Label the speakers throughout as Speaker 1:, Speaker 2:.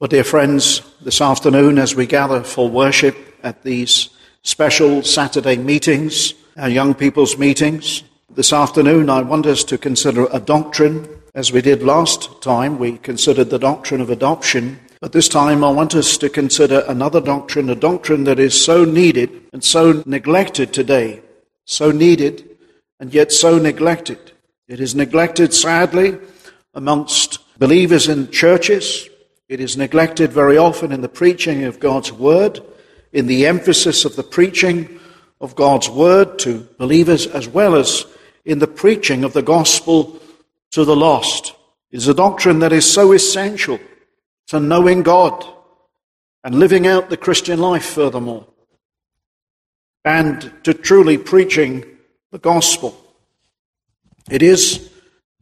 Speaker 1: Well, dear friends, this afternoon as we gather for worship at these special Saturday meetings, our young people's meetings, this afternoon I want us to consider a doctrine. As we did last time, we considered the doctrine of adoption. But this time I want us to consider another doctrine, a doctrine that is so needed and so neglected today. So needed and yet so neglected. It is neglected, sadly, amongst believers in churches. It is neglected very often in the preaching of God's word, in the emphasis of the preaching of God's word to believers, as well as in the preaching of the gospel to the lost. It is a doctrine that is so essential to knowing God and living out the Christian life furthermore, and to truly preaching the gospel. It is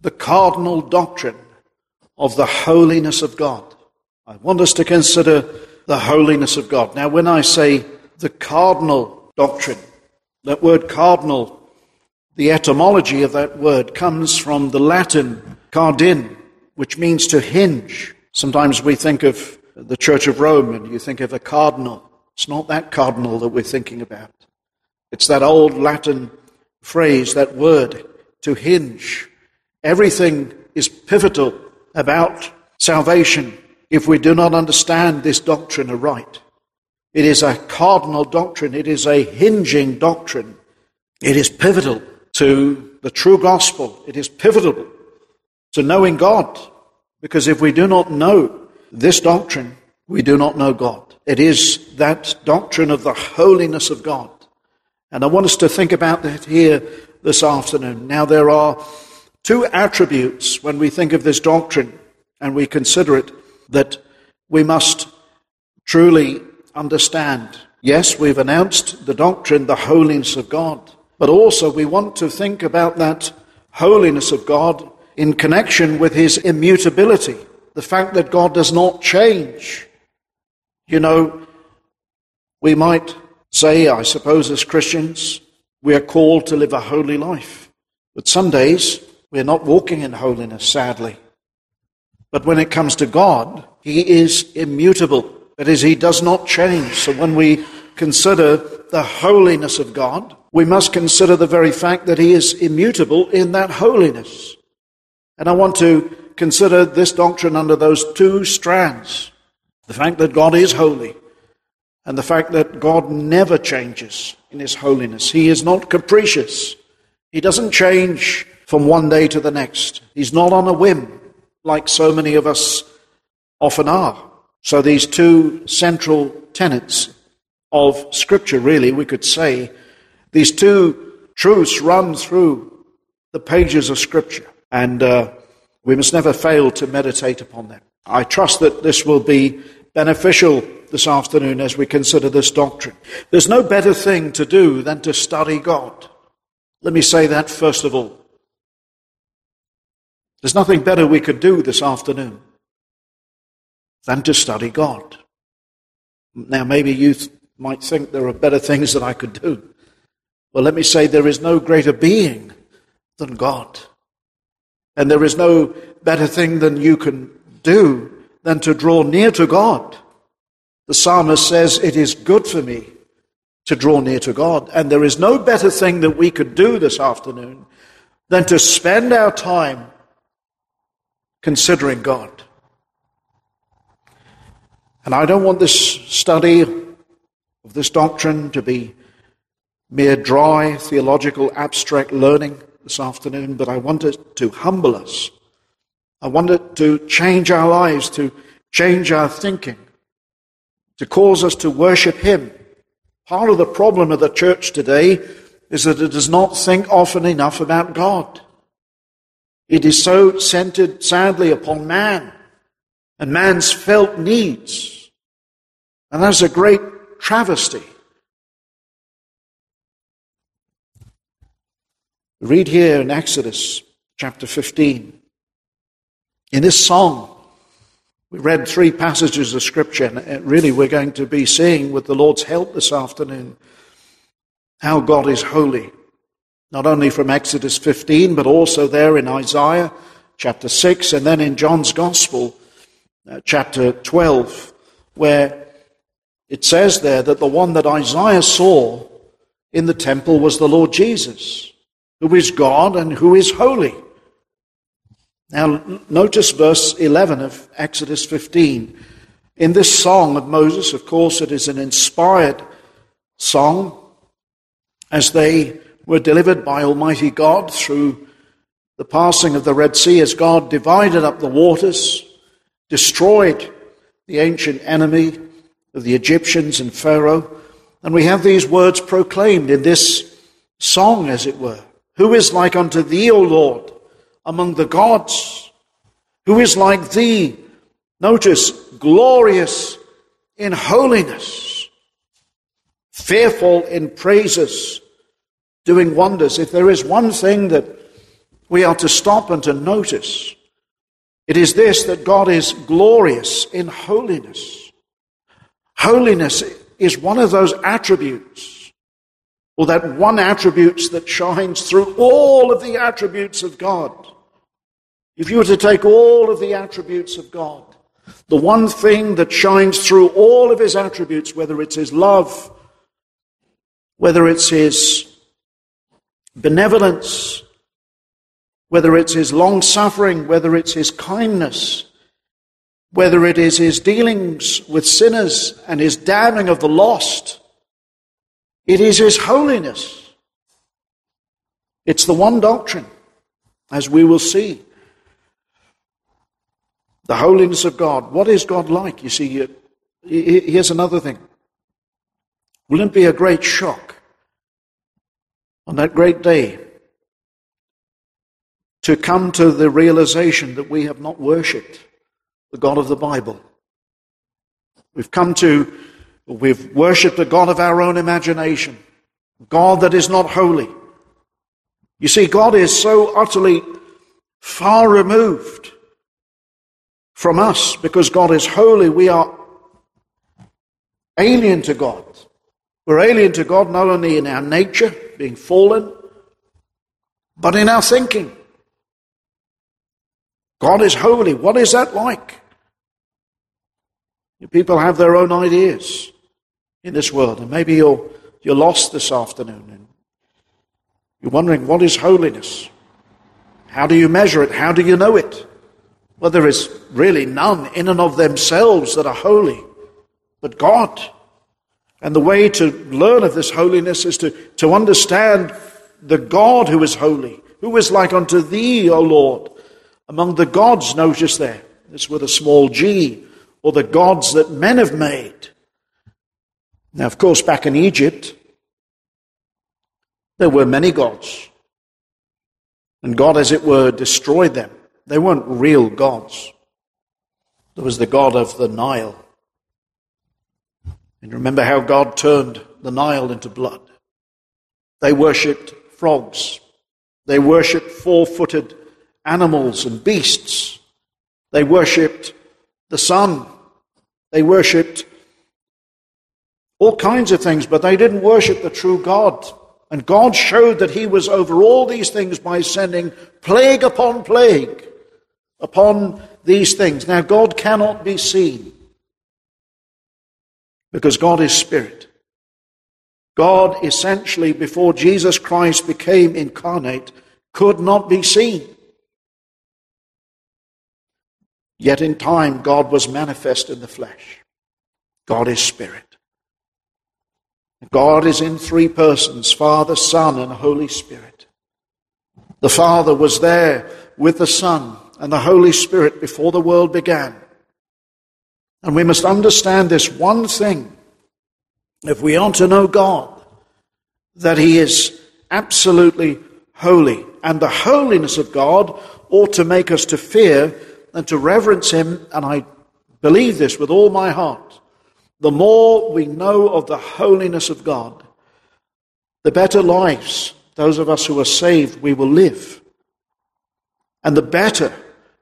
Speaker 1: the cardinal doctrine of the holiness of God. I want us to consider the holiness of God. Now, when I say the cardinal doctrine, that word cardinal, the etymology of that word comes from the Latin cardin, which means to hinge. Sometimes we think of the Church of Rome and you think of a cardinal. It's not that cardinal that we're thinking about. It's that old Latin phrase, that word, to hinge. Everything is pivotal about salvation if we do not understand this doctrine aright. It is a cardinal doctrine, it is a hinging doctrine. It is pivotal to the true gospel, it is pivotal to knowing God. Because if we do not know this doctrine, we do not know God. It is that doctrine of the holiness of God. And I want us to think about that here this afternoon. Now, there are two attributes when we think of this doctrine and we consider it that we must truly understand. Yes, we've announced the doctrine, the holiness of God, but also we want to think about that holiness of God in connection with his immutability, the fact that God does not change. You know, we might say, I suppose, as Christians, we are called to live a holy life. But some days we're not walking in holiness, sadly. But when it comes to God, He is immutable. That is, He does not change. So when we consider the holiness of God, we must consider the very fact that He is immutable in that holiness. And I want to consider this doctrine under those two strands. The fact that God is holy and the fact that God never changes in His holiness. He is not capricious. He doesn't change from one day to the next. He's not on a whim like so many of us often are. So these two central tenets of Scripture, really, we could say, these two truths run through the pages of Scripture, and uh, we must never fail to meditate upon them. I trust that this will be beneficial this afternoon as we consider this doctrine. There's no better thing to do than to study God. Let me say that first of all. There's nothing better we could do this afternoon than to study God. Now, maybe you might think there are better things that I could do. Well, let me say there is no greater being than God. And there is no better thing than you can do than to draw near to God. The psalmist says, It is good for me to draw near to God. And there is no better thing that we could do this afternoon than to spend our time considering God. And I don't want this study of this doctrine to be mere dry theological abstract learning this afternoon, but I want it to humble us. I want it to change our lives, to change our thinking, to cause us to worship Him. Part of the problem of the church today is that it does not think often enough about God. It is so centered, sadly, upon man and man's felt needs. And that's a great travesty. Read here in Exodus chapter 15. In this song, we read three passages of Scripture, and uh, really we're going to be seeing, with the Lord's help this afternoon, how God is holy not only from Exodus 15, but also there in Isaiah chapter 6, and then in John's Gospel, uh, chapter 12, where it says there that the one that Isaiah saw in the temple was the Lord Jesus, who is God and who is holy. Now, notice verse 11 of Exodus 15. In this song of Moses, of course, it is an inspired song as they were delivered by Almighty God through the passing of the Red Sea, as God divided up the waters, destroyed the ancient enemy of the Egyptians and Pharaoh. And we have these words proclaimed in this song, as it were. Who is like unto thee, O Lord, among the gods? Who is like thee? Notice, glorious in holiness, fearful in praises, doing wonders. If there is one thing that we are to stop and to notice, it is this that God is glorious in holiness. Holiness is one of those attributes, or that one attribute that shines through all of the attributes of God. If you were to take all of the attributes of God, the one thing that shines through all of his attributes, whether it's his love, whether it's his benevolence, whether it's his long suffering, whether it's his kindness, whether it is his dealings with sinners and his damning of the lost, it is his holiness. It's the one doctrine, as we will see. The holiness of God. What is God like? You see, here's another thing. Wouldn't it be a great shock on that great day to come to the realization that we have not worshipped the God of the Bible? We've come to, we've worshipped a God of our own imagination, God that is not holy. You see, God is so utterly far removed from us because God is holy. We are alien to God. We're alien to God not only in our nature, being fallen, but in our thinking. God is holy. What is that like? People have their own ideas in this world, and maybe you're, you're lost this afternoon and you're wondering what is holiness? How do you measure it? How do you know it? Well, there is really none in and of themselves that are holy, but God. And the way to learn of this holiness is to, to understand the God who is holy, who is like unto thee, O Lord. Among the gods, notice there, this with a small g, or the gods that men have made. Now, of course, back in Egypt, there were many gods. And God, as it were, destroyed them. They weren't real gods. There was the God of the Nile. And remember how God turned the Nile into blood. They worshipped frogs. They worshipped four footed animals and beasts. They worshipped the sun. They worshipped all kinds of things, but they didn't worship the true God. And God showed that He was over all these things by sending plague upon plague upon these things. Now, God cannot be seen because God is spirit. God, essentially, before Jesus Christ became incarnate, could not be seen. Yet in time, God was manifest in the flesh. God is spirit. God is in three persons Father, Son, and Holy Spirit. The Father was there with the Son and the Holy Spirit before the world began. And we must understand this one thing. If we are to know God, that He is absolutely holy. And the holiness of God ought to make us to fear and to reverence Him. And I believe this with all my heart. The more we know of the holiness of God, the better lives, those of us who are saved, we will live. And the better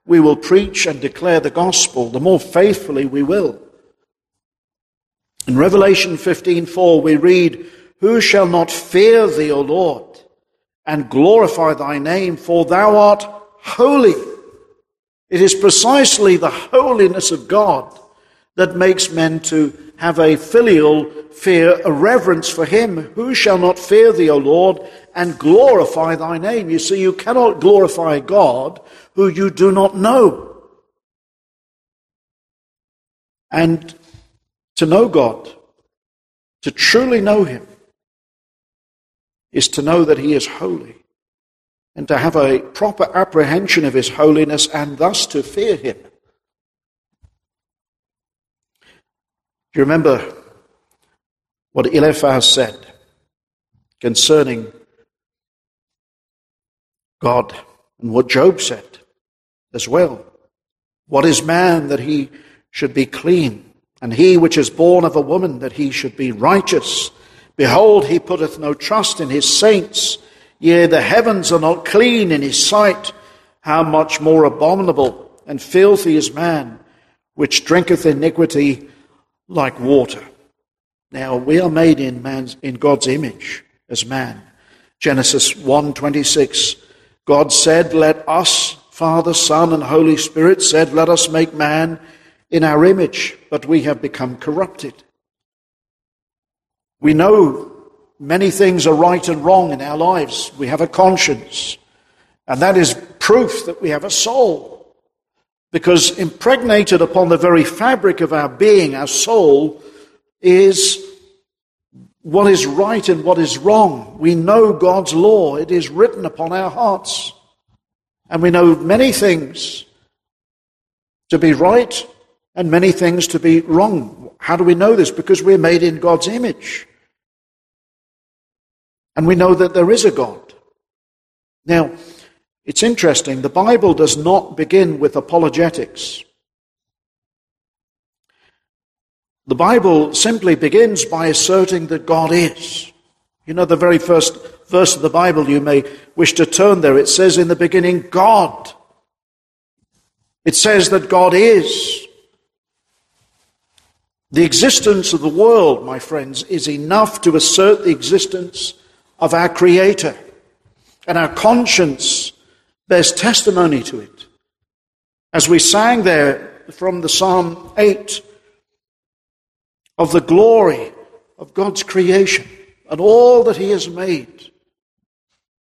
Speaker 1: we will preach and declare the gospel, the more faithfully we will. In Revelation 15:4 we read, "Who shall not fear thee, O Lord, and glorify thy name, for thou art holy, It is precisely the holiness of God that makes men to have a filial fear, a reverence for him. Who shall not fear thee, O Lord, and glorify thy name? You see, you cannot glorify God who you do not know. And to know God, to truly know him, is to know that he is holy and to have a proper apprehension of his holiness and thus to fear him. You remember what Eliphaz said concerning God and what Job said as well? What is man that he should be clean, and he which is born of a woman that he should be righteous? Behold, he putteth no trust in his saints. Yea, the heavens are not clean in his sight. How much more abominable and filthy is man, which drinketh iniquity like water. Now we are made in man's in God's image as man. Genesis 1:26 God said, "Let us, Father, Son, and Holy Spirit said, let us make man in our image, but we have become corrupted." We know many things are right and wrong in our lives. We have a conscience. And that is proof that we have a soul. Because impregnated upon the very fabric of our being, our soul, is what is right and what is wrong. We know God's law. It is written upon our hearts. And we know many things to be right and many things to be wrong. How do we know this? Because we're made in God's image. And we know that there is a God. Now, it's interesting, the Bible does not begin with apologetics. The Bible simply begins by asserting that God is. You know, the very first verse of the Bible, you may wish to turn there. It says in the beginning, God. It says that God is. The existence of the world, my friends, is enough to assert the existence of our Creator. And our conscience bears testimony to it. As we sang there from the Psalm 8 of the glory of God's creation and all that He has made.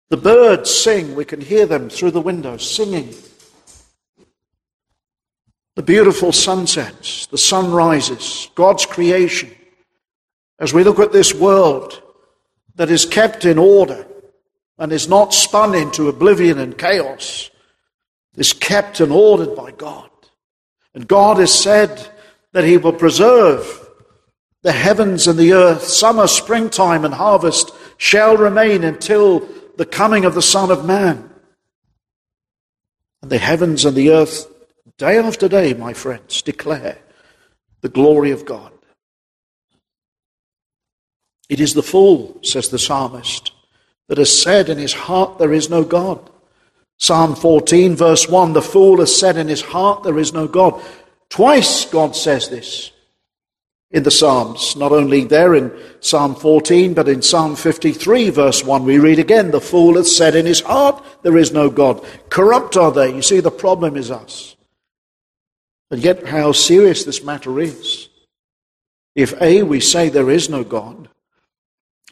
Speaker 1: The birds sing, we can hear them through the window singing. The beautiful sunsets, the sunrises, God's creation. As we look at this world, that is kept in order and is not spun into oblivion and chaos is kept and ordered by God. And God has said that He will preserve the heavens and the earth, summer, springtime, and harvest shall remain until the coming of the Son of Man. And the heavens and the earth, day after day, my friends, declare the glory of God. It is the full, says the psalmist, that has said in his heart, There is no God. Psalm 14, verse 1 The fool has said in his heart, There is no God. Twice God says this in the Psalms, not only there in Psalm 14, but in Psalm 53, verse 1, we read again, The fool has said in his heart, There is no God. Corrupt are they. You see, the problem is us. And yet, how serious this matter is. If A, we say there is no God,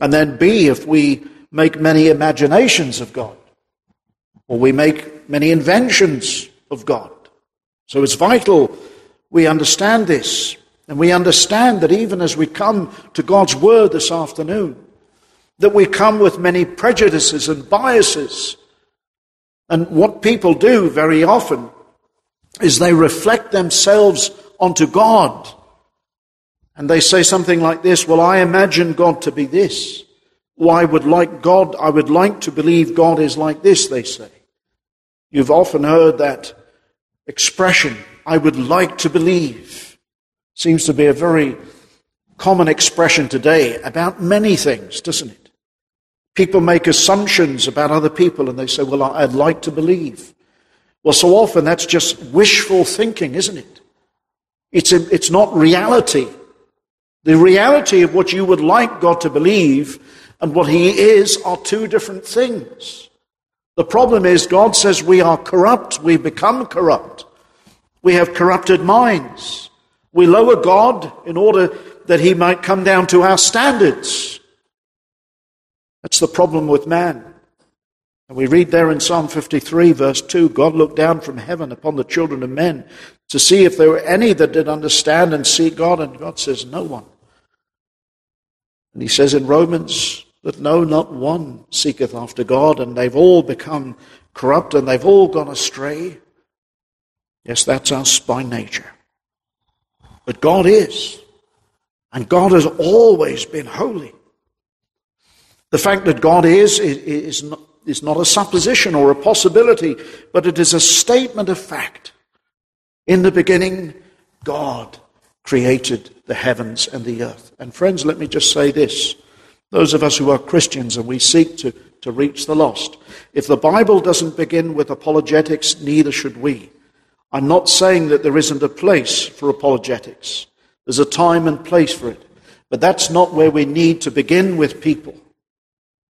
Speaker 1: and then B, if we make many imaginations of God, or we make many inventions of God. So it's vital we understand this. And we understand that even as we come to God's Word this afternoon, that we come with many prejudices and biases. And what people do very often is they reflect themselves onto God and they say something like this, well, I imagine God to be this. Well, I would like God, I would like to believe God is like this, they say. You've often heard that expression, I would like to believe. Seems to be a very common expression today about many things, doesn't it? People make assumptions about other people and they say, well, I'd like to believe. Well, so often that's just wishful thinking, isn't it? It's, a, it's not reality. The reality of what you would like God to believe and what He is are two different things. The problem is God says we are corrupt, we become corrupt. We have corrupted minds. We lower God in order that he might come down to our standards. That's the problem with man. And we read there in Psalm 53, verse 2 God looked down from heaven upon the children of men to see if there were any that did understand and see God, and God says, No one. And he says in Romans that no, not one seeketh after God, and they've all become corrupt and they've all gone astray. Yes, that's us by nature. But God is. And God has always been holy. The fact that God is, is, is not a supposition or a possibility, but it is a statement of fact. In the beginning, God created the heavens and the earth. And friends, let me just say this. Those of us who are Christians and we seek to, to reach the lost, if the Bible doesn't begin with apologetics, neither should we. I'm not saying that there isn't a place for apologetics. There's a time and place for it. But that's not where we need to begin with people.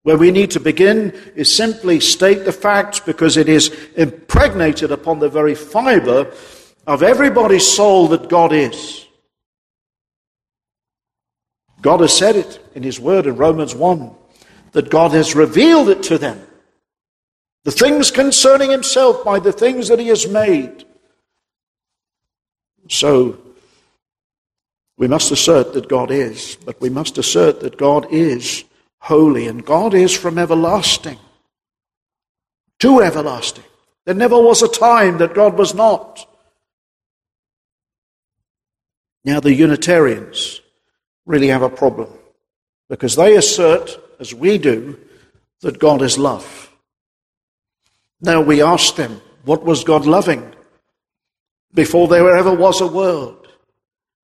Speaker 1: Where we need to begin is simply state the facts because it is impregnated upon the very fiber of everybody's soul that God is. God has said it in His Word in Romans 1 that God has revealed it to them. The things concerning Himself by the things that He has made. So, we must assert that God is, but we must assert that God is holy and God is from everlasting to everlasting. There never was a time that God was not. Now, the Unitarians really have a problem because they assert, as we do, that God is love. Now, we ask them, what was God loving before there ever was a world?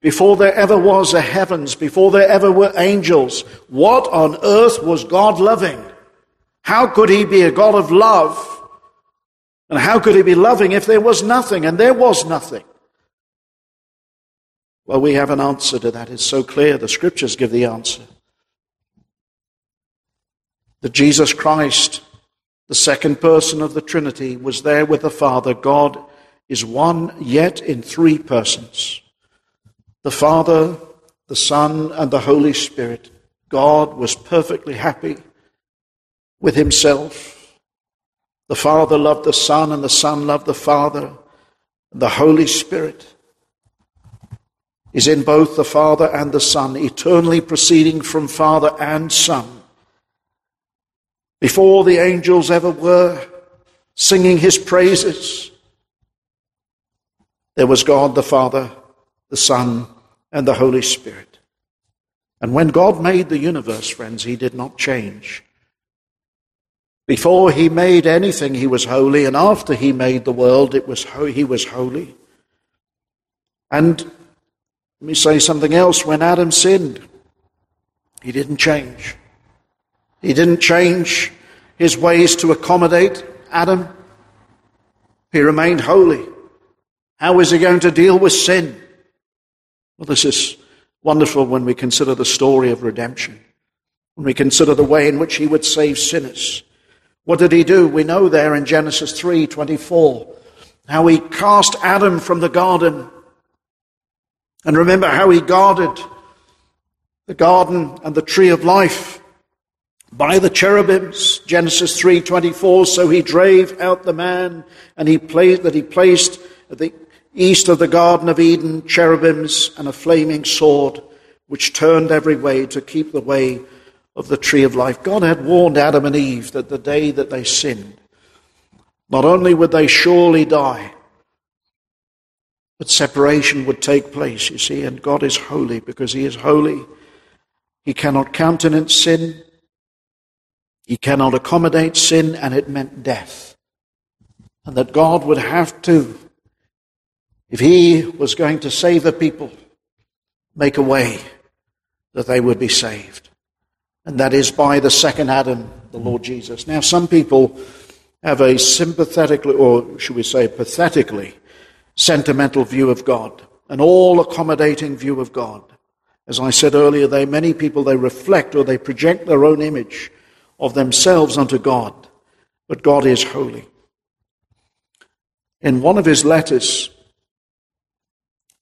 Speaker 1: Before there ever was a heavens, before there ever were angels, what on earth was God loving? How could he be a God of love? And how could he be loving if there was nothing? And there was nothing. Well, we have an answer to that. It's so clear. The scriptures give the answer. That Jesus Christ, the second person of the Trinity, was there with the Father. God is one, yet in three persons. The Father, the Son, and the Holy Spirit. God was perfectly happy with himself. The Father loved the Son, and the Son loved the Father. And the Holy Spirit is in both the Father and the Son, eternally proceeding from Father and Son. Before the angels ever were singing his praises, there was God the Father, the Son, and the Holy Spirit. And when God made the universe, friends, he did not change. Before he made anything, he was holy, and after he made the world, it was ho- he was holy. And let me say something else. When Adam sinned, he didn't change. He didn't change his ways to accommodate Adam. He remained holy. How is he going to deal with sin? Well, this is wonderful when we consider the story of redemption, when we consider the way in which he would save sinners. What did he do? We know there in Genesis 3:24 how he cast Adam from the garden and remember how he guarded the garden and the tree of life by the cherubims genesis 3:24 so he drave out the man and he placed that he placed at the east of the garden of eden cherubims and a flaming sword which turned every way to keep the way of the tree of life. God had warned adam and eve that the day that they sinned not only would they surely die but separation would take place, you see, and God is holy because He is holy. He cannot countenance sin. He cannot accommodate sin, and it meant death. And that God would have to, if He was going to save the people, make a way that they would be saved. And that is by the second Adam, the Lord Jesus. Now, some people have a sympathetically, or should we say pathetically, sentimental view of God, an all accommodating view of God. As I said earlier, they many people they reflect or they project their own image of themselves unto God, but God is holy. In one of his letters,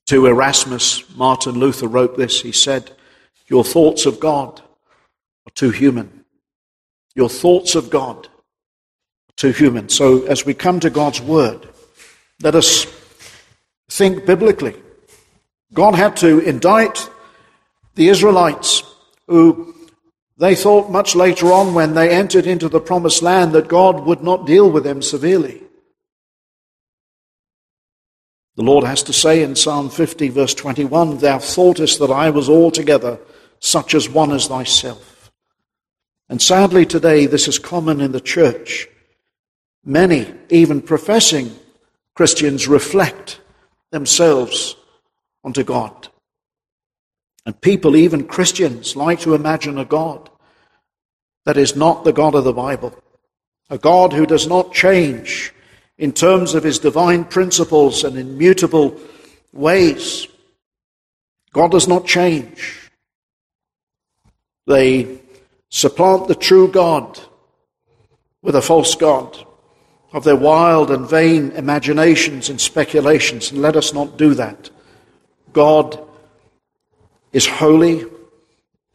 Speaker 1: To Erasmus, Martin Luther wrote this. He said, Your thoughts of God are too human. Your thoughts of God are too human. So as we come to God's Word, let us think biblically. God had to indict the Israelites who they thought much later on when they entered into the promised land that God would not deal with them severely. The Lord has to say in Psalm 50, verse 21, Thou thoughtest that I was altogether such as one as thyself. And sadly today, this is common in the church. Many, even professing Christians, reflect themselves unto God. And people, even Christians, like to imagine a God that is not the God of the Bible, a God who does not change in terms of his divine principles and immutable ways. God does not change. They supplant the true God with a false God of their wild and vain imaginations and speculations, and let us not do that. God is holy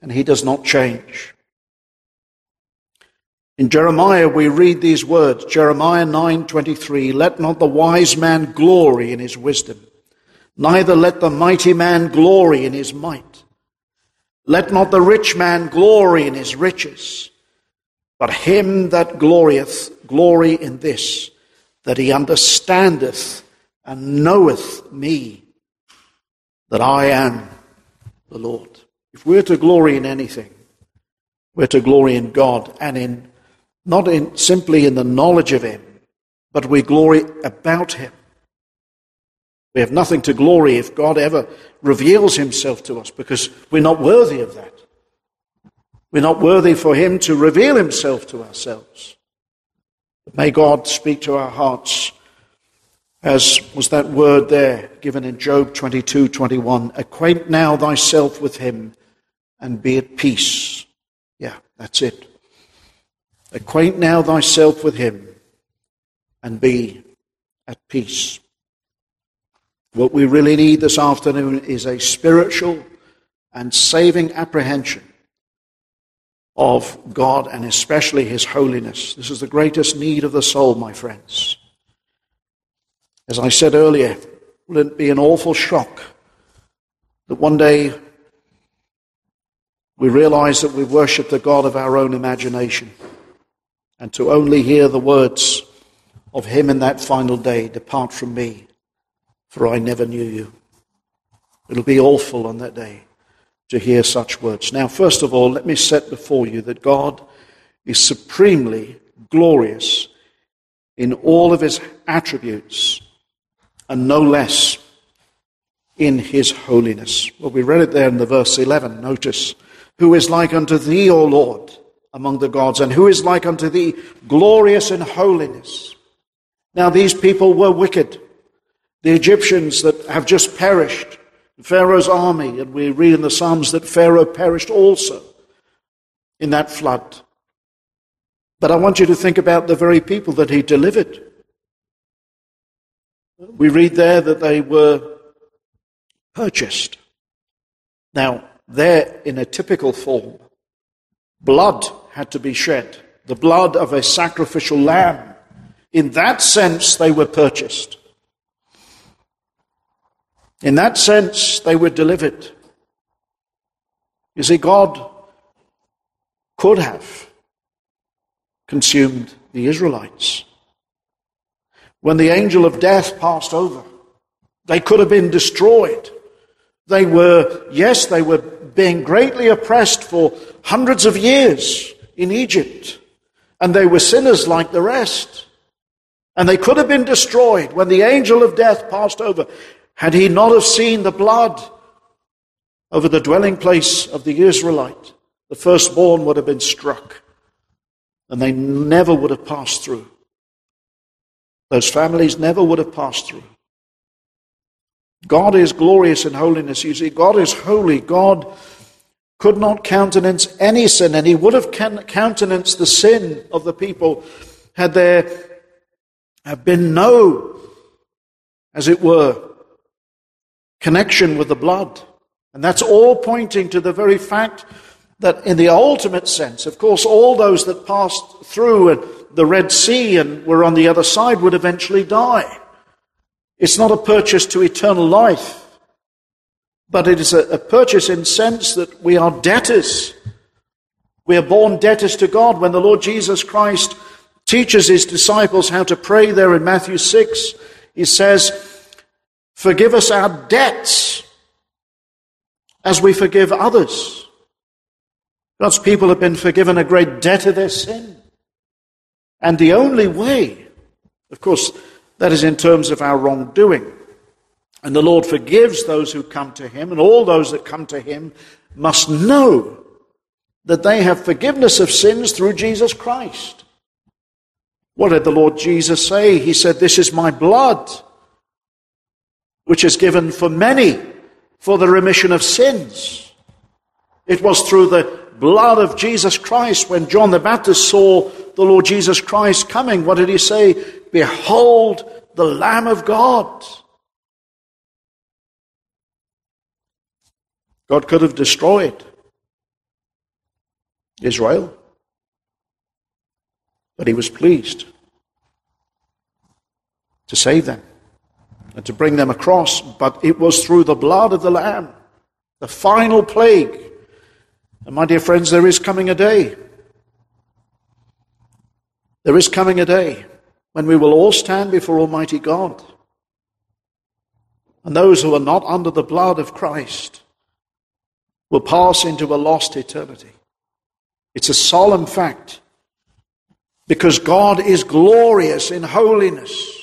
Speaker 1: and he does not change. In Jeremiah we read these words, Jeremiah 9:23, let not the wise man glory in his wisdom, neither let the mighty man glory in his might. Let not the rich man glory in his riches, but him that glorieth glory in this, that he understandeth and knoweth me, that I am the Lord. If we're to glory in anything, we're to glory in God and in not in simply in the knowledge of Him, but we glory about Him. We have nothing to glory if God ever reveals Himself to us because we're not worthy of that. We're not worthy for Him to reveal Himself to ourselves. May God speak to our hearts as was that word there given in Job 22 21. Acquaint now thyself with him and be at peace. Yeah, that's it. Acquaint now thyself with him and be at peace. What we really need this afternoon is a spiritual and saving apprehension of God and especially his holiness. This is the greatest need of the soul, my friends. As I said earlier, will it be an awful shock that one day we realize that we worship the God of our own imagination and to only hear the words of Him in that final day Depart from me, for I never knew you. It'll be awful on that day to hear such words. Now, first of all, let me set before you that God is supremely glorious in all of His attributes and no less in his holiness. Well, we read it there in the verse 11. Notice, who is like unto thee, O Lord, among the gods, and who is like unto thee, glorious in holiness. Now, these people were wicked. The Egyptians that have just perished, Pharaoh's army, and we read in the Psalms that Pharaoh perished also in that flood. But I want you to think about the very people that he delivered. We read there that they were purchased. Now, there in a typical form, blood had to be shed, the blood of a sacrificial lamb. In that sense, they were purchased. In that sense, they were delivered. You see, God could have consumed the Israelites when the angel of death passed over. They could have been destroyed. They were, yes, they were being greatly oppressed for hundreds of years in Egypt. And they were sinners like the rest. And they could have been destroyed when the angel of death passed over. Had he not have seen the blood over the dwelling place of the Israelite, the firstborn would have been struck. And they never would have passed through. Those families never would have passed through. God is glorious in holiness. You see, God is holy. God could not countenance any sin, and He would have countenanced the sin of the people had there have been no, as it were, connection with the blood. And that's all pointing to the very fact that, in the ultimate sense, of course, all those that passed through the Red Sea and were on the other side would eventually die. It's not a purchase to eternal life, but it is a, a purchase in sense that we are debtors. We are born debtors to God. When the Lord Jesus Christ teaches his disciples how to pray there in Matthew 6, he says, Forgive us our debts as we forgive others. God's people have been forgiven a great debt of their sin. And the only way, of course, that is in terms of our wrongdoing. And the Lord forgives those who come to Him, and all those that come to Him must know that they have forgiveness of sins through Jesus Christ. What did the Lord Jesus say? He said, This is my blood, which is given for many for the remission of sins. It was through the blood of Jesus Christ when John the Baptist saw the Lord Jesus Christ coming. What did he say? Behold the Lamb of God. God could have destroyed Israel, but he was pleased to save them and to bring them across, but it was through the blood of the Lamb, the final plague. And my dear friends, there is coming a day. There is coming a day when we will all stand before Almighty God. And those who are not under the blood of Christ will pass into a lost eternity. It's a solemn fact because God is glorious in holiness.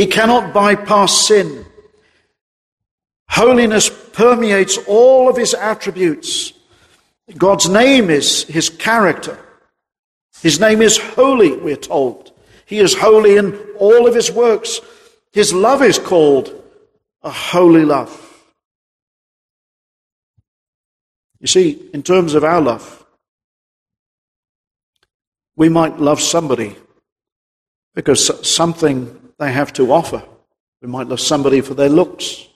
Speaker 1: He cannot bypass sin. Holiness permeates all of his attributes. God's name is his character. His name is holy, we're told. He is holy in all of his works. His love is called a holy love. You see, in terms of our love, we might love somebody because something they have to offer. We might love somebody for their looks.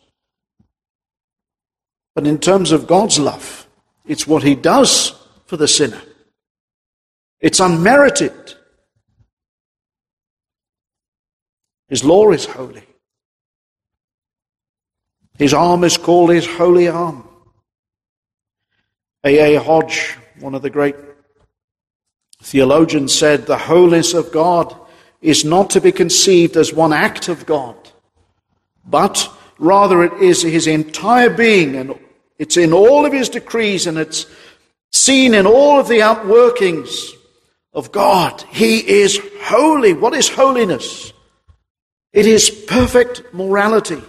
Speaker 1: But in terms of God's love, it's what He does for the sinner. It's unmerited. His law is holy. His arm is called His holy arm. A. A. Hodge, one of the great theologians, said, The holiness of God is not to be conceived as one act of God, but rather it is his entire being and it's in all of his decrees and it's seen in all of the outworkings of God. He is holy. What is holiness? It is perfect morality.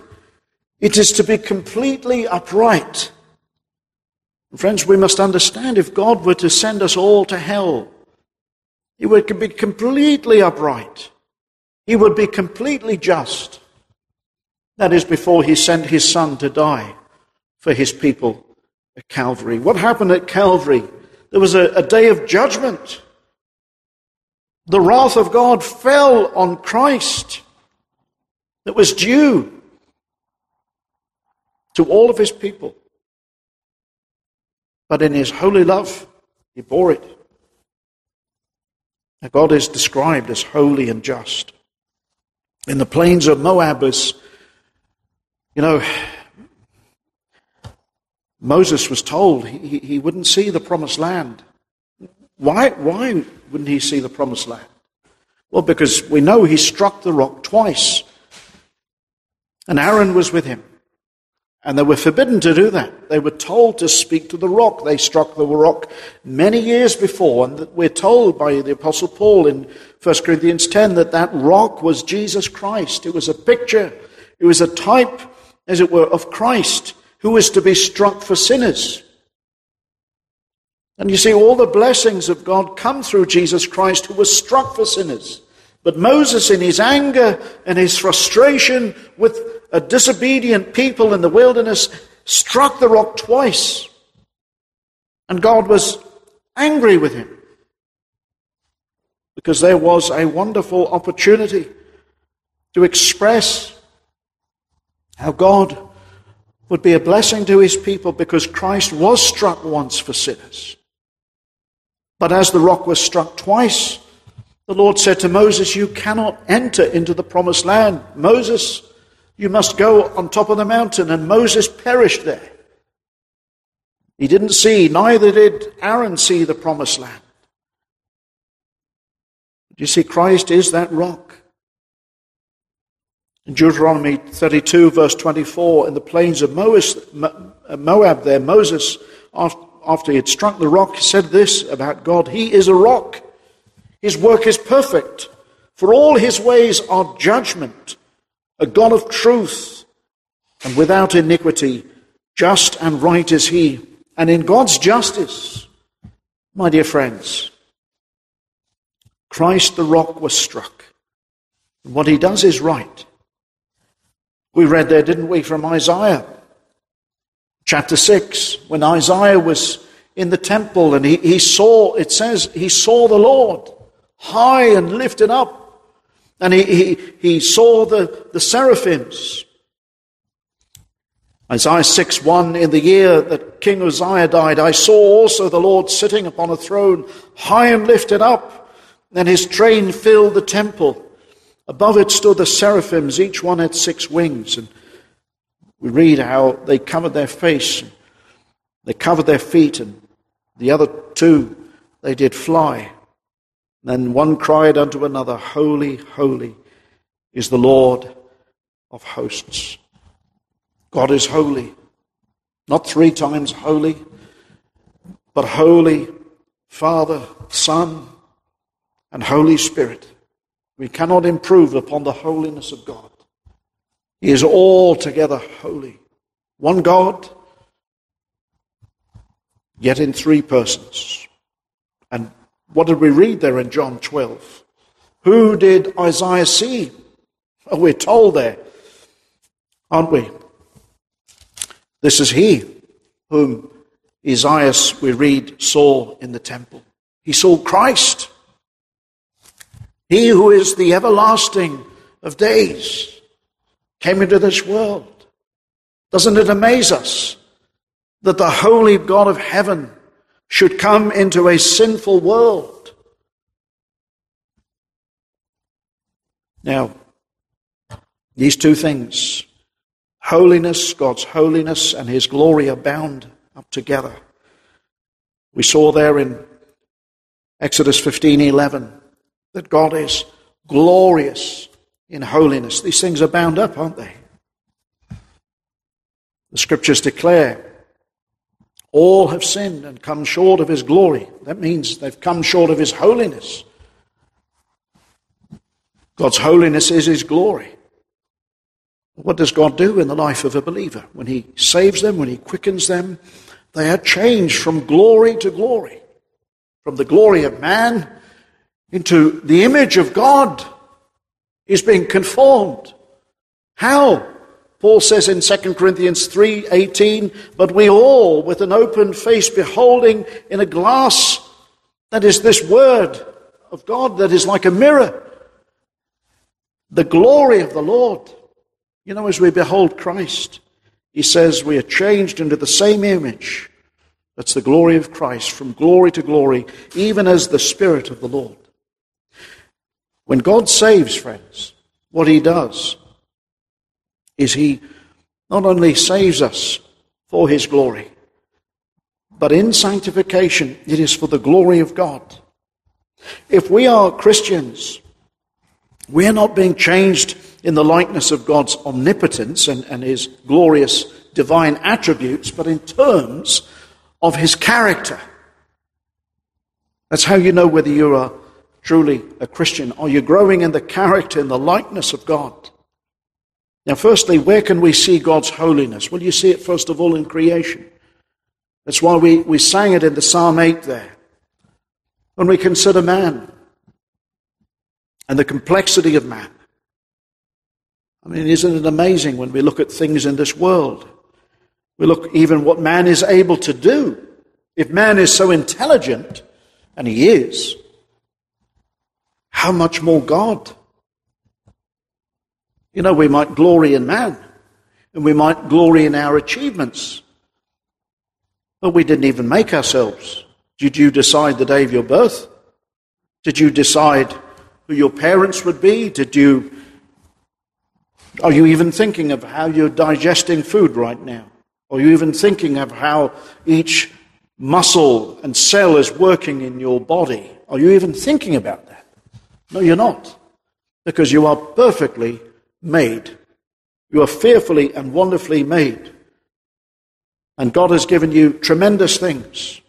Speaker 1: It is to be completely upright. Friends, we must understand if God were to send us all to hell, he would be completely upright. He would be completely just. That is before he sent his son to die for his people at Calvary. What happened at Calvary? There was a, a day of judgment. The wrath of God fell on Christ that was due to all of his people. But in his holy love, he bore it. God is described as holy and just. In the plains of Moab was, you know, Moses was told he, he wouldn't see the promised land. Why, why wouldn't he see the promised land? Well, because we know he struck the rock twice. And Aaron was with him. And they were forbidden to do that. They were told to speak to the rock. They struck the rock many years before. And we're told by the Apostle Paul in 1 Corinthians 10 that that rock was Jesus Christ. It was a picture, it was a type, as it were, of Christ who was to be struck for sinners. And you see, all the blessings of God come through Jesus Christ who was struck for sinners. But Moses, in his anger and his frustration with a disobedient people in the wilderness struck the rock twice. And God was angry with him because there was a wonderful opportunity to express How God would be a blessing to his people because Christ was struck once for sinners. But as the rock was struck twice, the Lord said to Moses, You cannot enter into the promised land. Moses, you must go on top of the mountain. And Moses perished there. He didn't see, neither did Aaron see the promised land. You see, Christ is that rock. In Deuteronomy 32, verse 24, in the plains of uh, Moab, there, Moses, after he had struck the rock, said this about God He is a rock. His work is perfect, for all his ways are judgment, a God of truth, and without iniquity, just and right is he. And in God's justice, my dear friends, Christ the rock was struck. And what he does is right. We read there, didn't we, from Isaiah chapter 6, when Isaiah was in the temple and he, he saw, it says, he saw the Lord high and lifted up. And he, he, he saw the, the seraphims. Isaiah 6 1 In the year that King Uzziah died, I saw also the Lord sitting upon a throne, high and lifted up, and his train filled the temple. Above it stood the seraphims, each one had six wings. And we read how they covered their face, they covered their feet, and the other two they did fly. Then one cried unto another, Holy, holy is the Lord of hosts. God is holy. Not three times holy, but holy Father, Son, and Holy Spirit. We cannot improve upon the holiness of God. He is altogether holy. One God, yet in three persons. And what did we read there in John 12? Who did Isaiah see? Well, we're told there, aren't we? This is he whom Isaiah, we read, saw in the temple. He saw Christ. He who is the everlasting of days came into this world. Doesn't it amaze us that the holy God of heaven should come into a sinful world? Now, these two things, holiness, God's holiness, and his glory are bound up together. We saw there in Exodus 15:11 that God is glorious in holiness. These things are bound up, aren't they? The scriptures declare all have sinned and come short of his glory. That means they've come short of his holiness. God's holiness is his glory. What does God do in the life of a believer? When he saves them, when he quickens them, they are changed from glory to glory. From the glory of man into the image of God is being conformed. How? Paul says in 2 Corinthians 3:18, but we all with an open face beholding in a glass that is this word of God that is like a mirror the glory of the Lord. You know as we behold Christ, he says we are changed into the same image. That's the glory of Christ from glory to glory, even as the spirit of the Lord. When God saves, friends, what he does is he not only saves us for his glory, but in sanctification, it is for the glory of God. If we are Christians, we are not being changed in the likeness of God's omnipotence and, and his glorious divine attributes, but in terms of his character. That's how you know whether you are truly a Christian? Are you growing in the character and the likeness of God? Now, firstly, where can we see God's holiness? Well, you see it first of all in creation. That's why we, we sang it in the Psalm 8 there. When we consider man and the complexity of man. I mean, isn't it amazing when we look at things in this world? We look even what man is able to do. If man is so intelligent, and he is, how much more God? You know, we might glory in man. and we might glory in our achievements. But we didn't even make ourselves. Did you decide the day of your birth? Did you decide who your parents would be? Did you are you even thinking of how you're digesting food right now? Are you even thinking of how each muscle and cell is working in your body? Are you even thinking about that? No, you're not. Because you are perfectly made. You are fearfully and wonderfully made. And God has given you tremendous things.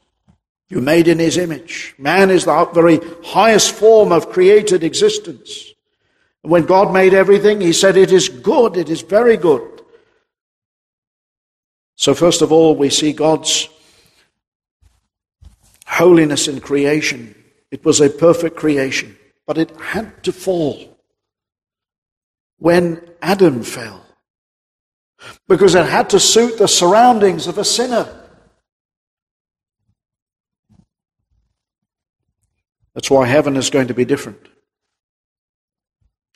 Speaker 1: You're made in His image. Man is the very highest form of created existence. And When God made everything, He said, It is good, it is very good. So, first of all, we see God's holiness in creation. It was a perfect creation, but it had to fall when Adam fell because it had to suit the surroundings of a sinner. That's why heaven is going to be different.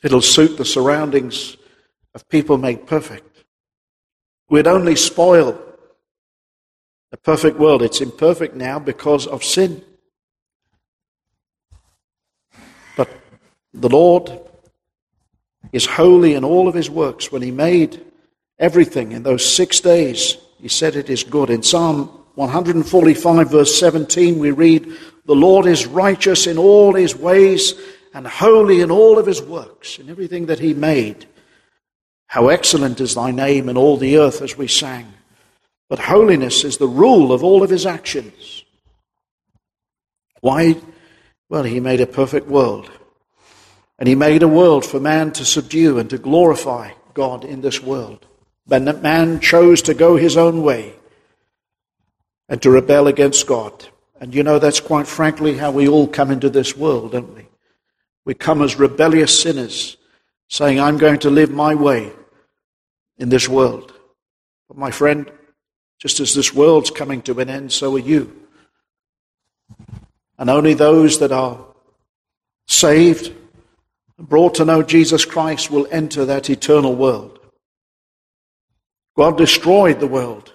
Speaker 1: It'll suit the surroundings of people made perfect. We'd only spoil a perfect world. It's imperfect now because of sin. But the Lord is holy in all of his works. When he made everything in those six days, he said it is good. In Psalm 145, verse 17, we read, The Lord is righteous in all his ways and holy in all of his works, in everything that he made. How excellent is thy name in all the earth, as we sang. But holiness is the rule of all of his actions. Why? Well, he made a perfect world. And he made a world for man to subdue and to glorify God in this world. But man chose to go his own way and to rebel against God. And you know, that's quite frankly how we all come into this world, don't we? We come as rebellious sinners, saying, I'm going to live my way in this world. But my friend, just as this world's coming to an end, so are you. And only those that are saved brought to know Jesus Christ will enter that eternal world. God destroyed the world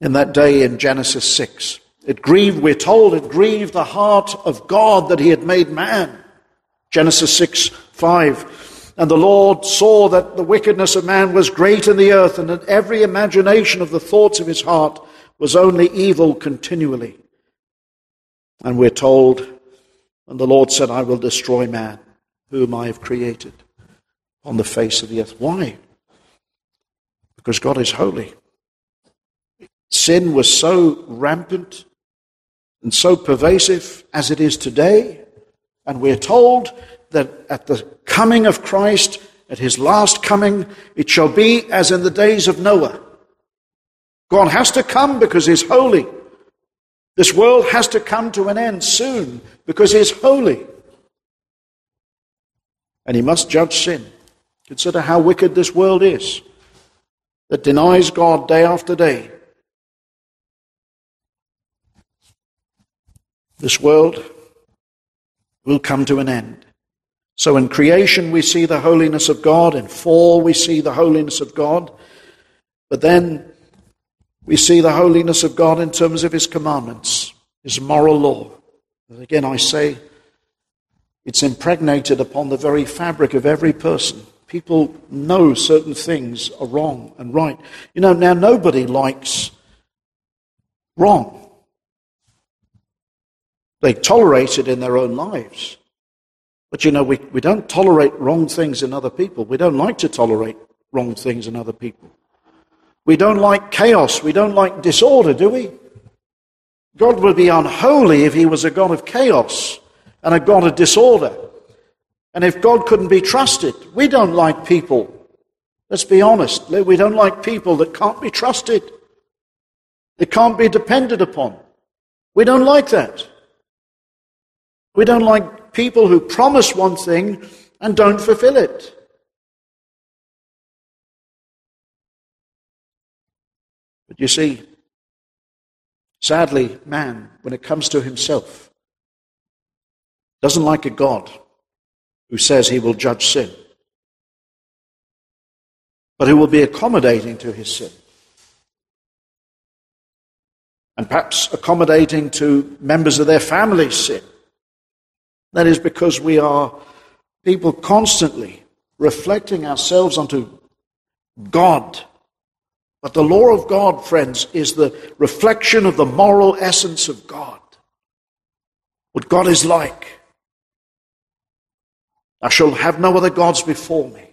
Speaker 1: in that day in Genesis 6. It grieved, we're told, it grieved the heart of God that he had made man. Genesis 6 5. And the Lord saw that the wickedness of man was great in the earth, and that every imagination of the thoughts of his heart was only evil continually. And we're told, and the Lord said, I will destroy man, whom I have created on the face of the earth. Why? Because God is holy. Sin was so rampant and so pervasive as it is today. And we're told that at the coming of Christ, at his last coming, it shall be as in the days of Noah. God has to come because he's holy. This world has to come to an end soon because he's holy. And he must judge sin. Consider how wicked this world is that denies God day after day This world will come to an end. So in creation we see the holiness of God, in fall we see the holiness of God, but then we see the holiness of God in terms of His commandments, His moral law. And again, I say it's impregnated upon the very fabric of every person. People know certain things are wrong and right. You know, now nobody likes wrong. They tolerate it in their own lives. But you know, we, we don't tolerate wrong things in other people. We don't like to tolerate wrong things in other people. We don't like chaos. We don't like disorder, do we? God would be unholy if he was a God of chaos and a God of disorder. And if God couldn't be trusted, we don't like people. Let's be honest. We don't like people that can't be trusted. They can't be depended upon. We don't like that. We don't like people who promise one thing and don't fulfill it. You see, sadly, man, when it comes to himself, doesn't like a God who says he will judge sin. but who will be accommodating to his sin. And perhaps accommodating to members of their family's sin. That is because we are people constantly reflecting ourselves onto God. But the law of God, friends, is the reflection of the moral essence of God. What God is like. I shall have no other gods before me.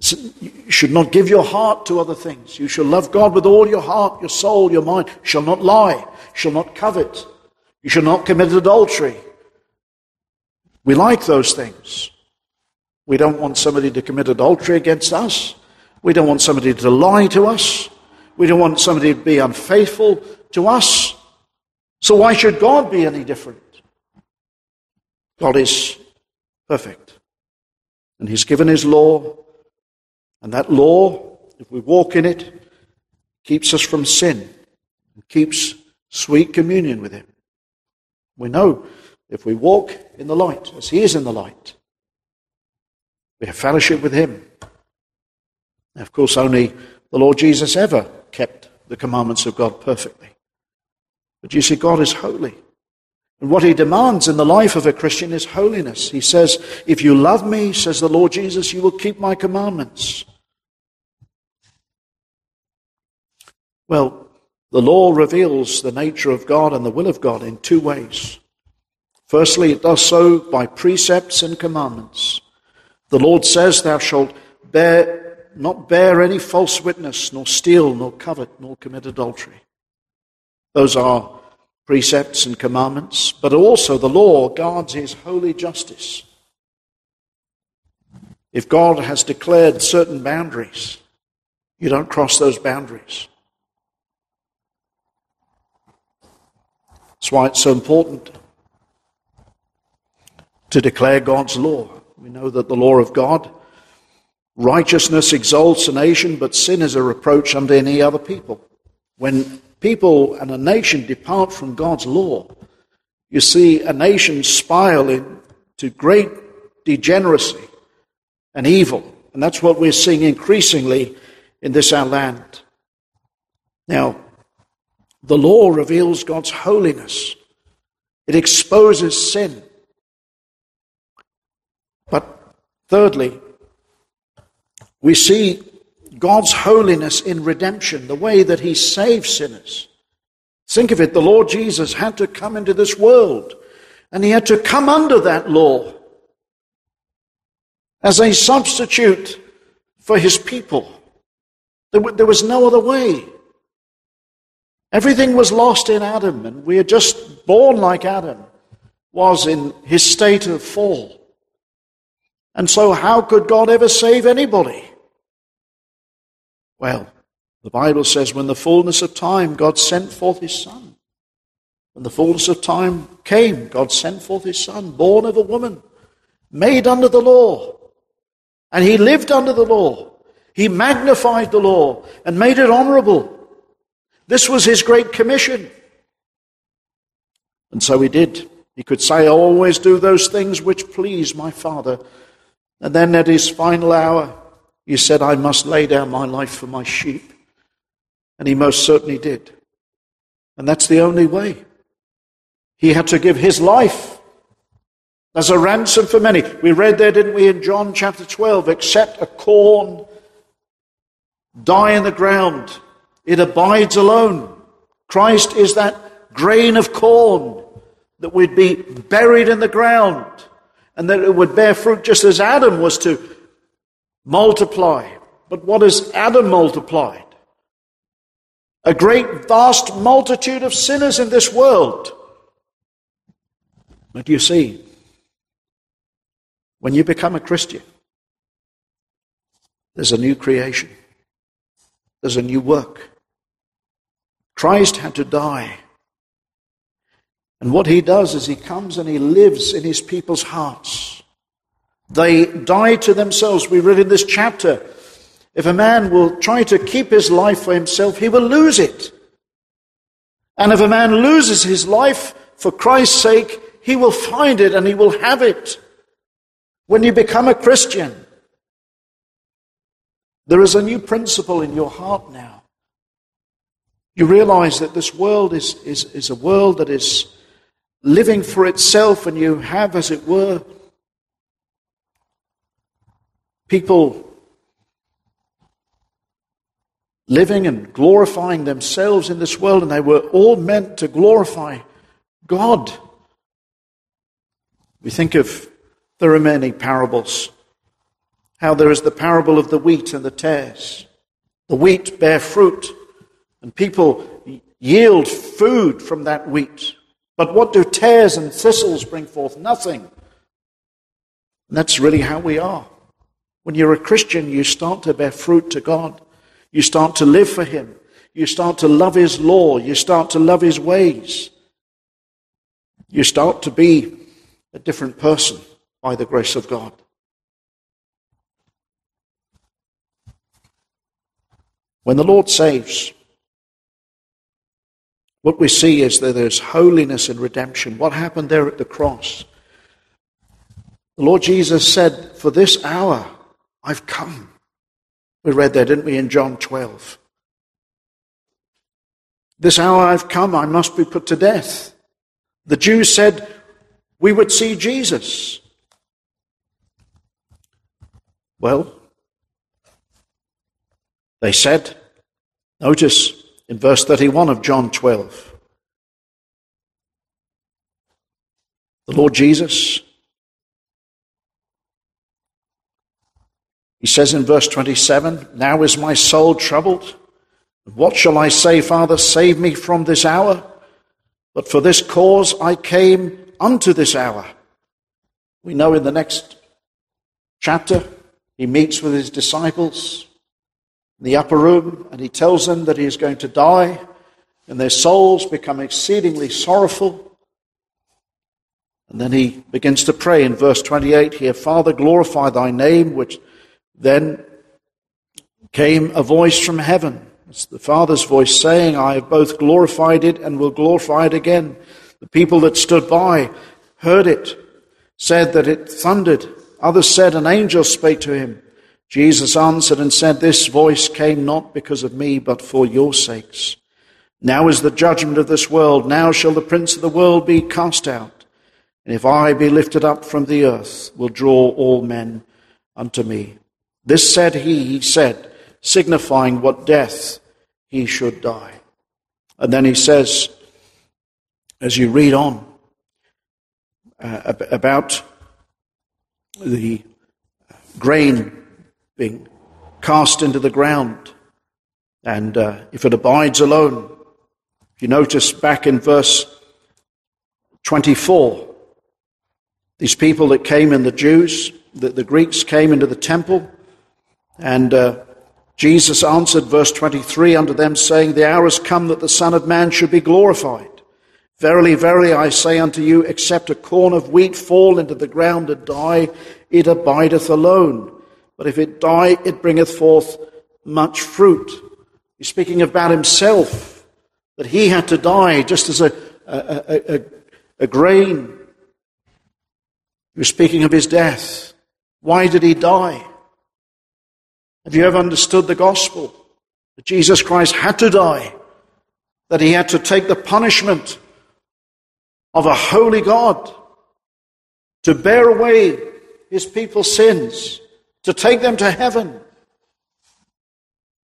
Speaker 1: You should not give your heart to other things. You shall love God with all your heart, your soul, your mind. You shall not lie. You shall not covet. You shall not commit adultery. We like those things. We don't want somebody to commit adultery against us. We don't want somebody to lie to us. We don't want somebody to be unfaithful to us. So why should God be any different? God is perfect. And He's given His law. And that law, if we walk in it, keeps us from sin and keeps sweet communion with Him. We know if we walk in the light, as He is in the light, we have fellowship with Him. Of course, only the Lord Jesus ever kept the commandments of God perfectly. But you see, God is holy. And what he demands in the life of a Christian is holiness. He says, If you love me, says the Lord Jesus, you will keep my commandments. Well, the law reveals the nature of God and the will of God in two ways. Firstly, it does so by precepts and commandments. The Lord says, Thou shalt bear, not bear any false witness, nor steal, nor covet, nor commit adultery. Those are precepts and commandments, but also the law guards his holy justice. If God has declared certain boundaries, you don't cross those boundaries. That's why it's so important to declare God's law. We know that the law of God, righteousness exalts a nation, but sin is a reproach unto any other people. When people and a nation depart from God's law, you see a nation spiral into great degeneracy and evil. And that's what we're seeing increasingly in this our land. Now, the law reveals God's holiness. It exposes sin. But thirdly, we see God's holiness in redemption, the way that He saves sinners. Think of it, the Lord Jesus had to come into this world, and He had to come under that law as a substitute for His people. There was no other way. Everything was lost in Adam, and we are just born like Adam was in his state of fall. And so, how could God ever save anybody? Well, the Bible says when the fullness of time, God sent forth his Son. When the fullness of time came, God sent forth his Son, born of a woman, made under the law. And he lived under the law. He magnified the law and made it honorable. This was his great commission. And so he did. He could say, I always do those things which please my Father. And then at his final hour, he said, I must lay down my life for my sheep. And he most certainly did. And that's the only way. He had to give his life as a ransom for many. We read there, didn't we, in John chapter 12, except a corn die in the ground, it abides alone. Christ is that grain of corn that would be buried in the ground and that it would bear fruit just as Adam was to multiply. But what has Adam multiplied? A great, vast multitude of sinners in this world. But you see, when you become a Christian, there's a new creation, there's a new work. Christ had to die and what he does is he comes and he lives in his people's hearts. They die to themselves. We read in this chapter if a man will try to keep his life for himself, he will lose it. And if a man loses his life for Christ's sake, he will find it and he will have it. When you become a Christian, There is a new principle in your heart now. You realize that this world is, is, is a world that is living for itself, and you have, as it were, people living and glorifying themselves in this world, and they were all meant to glorify God. We think of there are many parables. How there is the parable of the wheat and the tares. The wheat bear fruit, and people yield food from that wheat. But what do tares and thistles bring forth? Nothing. And that's really how we are. When you're a Christian, you start to bear fruit to God. You start to live for Him. You start to love His law. You start to love His ways. You start to be a different person by the grace of God. When the Lord saves, what we see is that there's holiness and redemption. What happened there at the cross? The Lord Jesus said, For this hour I've come. We read that, didn't we, in John 12? This hour I've come, I must be put to death. The Jews said, We would see Jesus. Well, they said, notice in verse 31 of John 12, the Lord Jesus, he says in verse 27, Now is my soul troubled. What shall I say, Father? Save me from this hour. But for this cause I came unto this hour. We know in the next chapter he meets with his disciples in the upper room and he tells them that he is going to die, and their souls become exceedingly sorrowful. And then he begins to pray in verse 28 here Father, glorify thy name, which then came a voice from heaven. It's the Father's voice saying, I have both glorified it and will glorify it again. The people that stood by heard it, said that it thundered. Others said, An angel spake to him. Jesus answered and said, This voice came not because of me, but for your sakes. Now is the judgment of this world. Now shall the prince of the world be cast out. And if I be lifted up from the earth, will draw all men unto me. This said he, he said, signifying what death he should die. And then he says, as you read on, uh, about the grain being cast into the ground. And uh, if it abides alone, if you notice back in verse 24, these people that came in, the Jews, the, the Greeks came into the temple, and uh, Jesus answered, verse 23, unto them, saying, The hour is come that the Son of Man should be glorified. Verily, verily, I say unto you, except a corn of wheat fall into the ground and die, it abideth alone. But if it die, it bringeth forth much fruit. He's speaking about himself, that he had to die just as a, a, a, a grain. He was speaking of his death. Why did he die? Have you ever understood the gospel? That Jesus Christ had to die, that he had to take the punishment of a holy God to bear away his people's sins, to take them to heaven.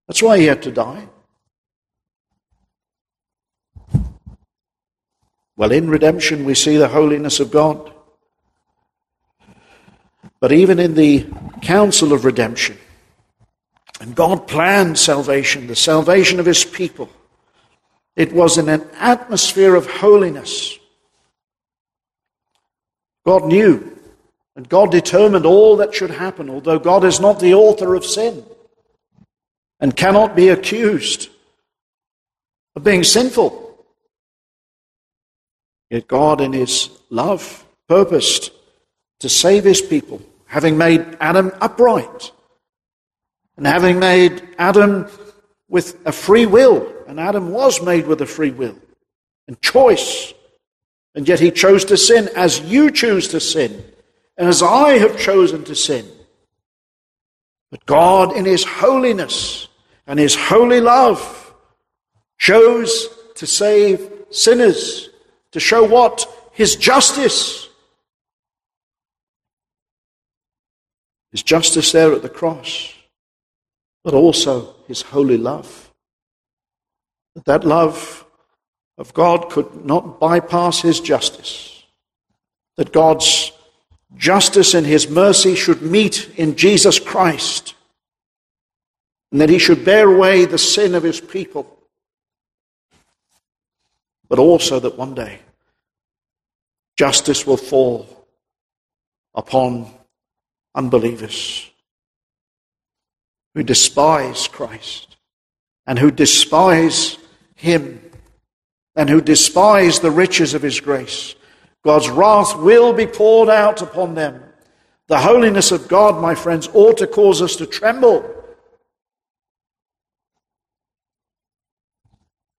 Speaker 1: That's why he had to die. Well, in redemption, we see the holiness of God. But even in the counsel of redemption, and God planned salvation, the salvation of his people, it was in an atmosphere of holiness. God knew and God determined all that should happen, although God is not the author of sin and cannot be accused of being sinful. Yet God, in His love, purposed to save His people, having made Adam upright and having made Adam with a free will, and Adam was made with a free will and choice, and yet he chose to sin as you choose to sin and as I have chosen to sin. But God, in His holiness and His holy love, chose to save sinners, to show what? His justice. His justice there at the cross, but also His holy love. That that love of God could not bypass His justice. That God's justice and his mercy should meet in Jesus Christ, and that he should bear away the sin of his people, but also that one day justice will fall upon unbelievers who despise Christ and who despise him and who despise the riches of his grace God's wrath will be poured out upon them. The holiness of God, my friends, ought to cause us to tremble.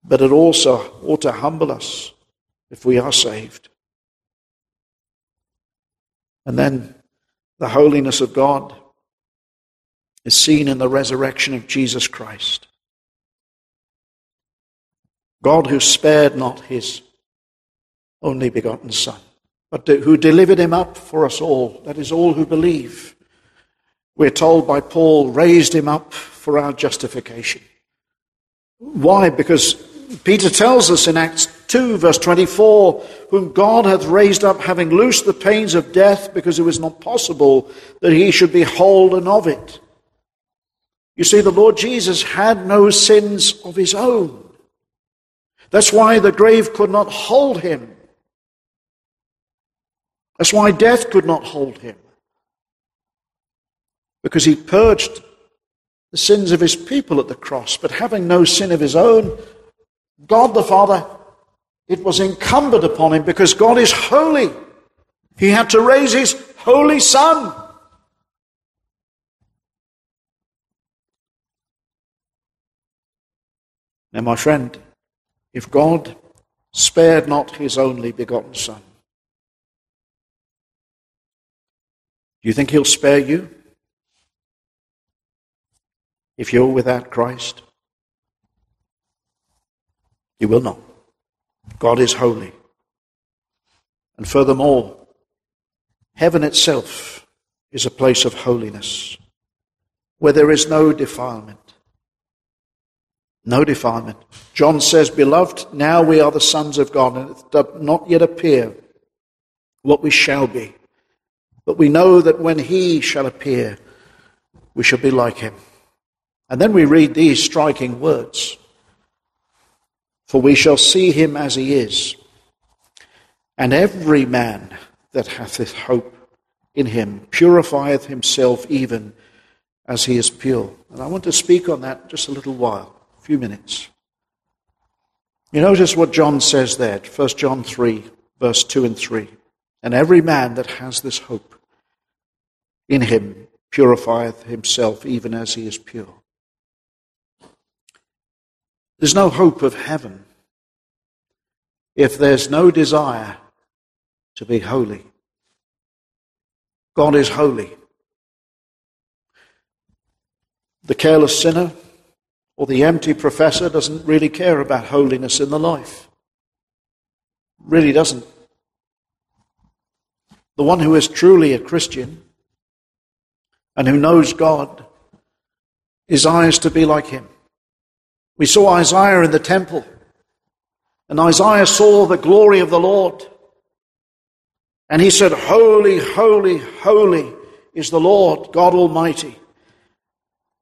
Speaker 1: But it also ought to humble us if we are saved. And then the holiness of God is seen in the resurrection of Jesus Christ. God who spared not his only begotten Son, but who delivered him up for us all. That is, all who believe. We're told by Paul, raised him up for our justification. Why? Because Peter tells us in Acts 2, verse 24, whom God hath raised up, having loosed the pains of death, because it was not possible that he should be holden of it. You see, the Lord Jesus had no sins of his own. That's why the grave could not hold him. That's why death could not hold him. Because he purged the sins of his people at the cross, but having no sin of his own, God the Father, it was incumbent upon him because God is holy. He had to raise his holy Son. Now, my friend, if God spared not his only begotten Son, Do you think he'll spare you if you're without Christ? He will not. God is holy. And furthermore, heaven itself is a place of holiness where there is no defilement. No defilement. John says, Beloved, now we are the sons of God, and it does not yet appear what we shall be. But we know that when he shall appear, we shall be like him. And then we read these striking words For we shall see him as he is. And every man that hath this hope in him purifieth himself even as he is pure. And I want to speak on that just a little while, few minutes. You notice what John says there, 1 John 3, verse 2 and 3. And every man that has this hope in him purifieth himself even as he is pure. There's no hope of heaven if there's no desire to be holy. God is holy. The careless sinner or the empty professor doesn't really care about holiness in the life. Really doesn't. The one who is truly a Christian and who knows God desires to be like him. We saw Isaiah in the temple, and Isaiah saw the glory of the Lord. And he said, Holy, holy, holy is the Lord God Almighty.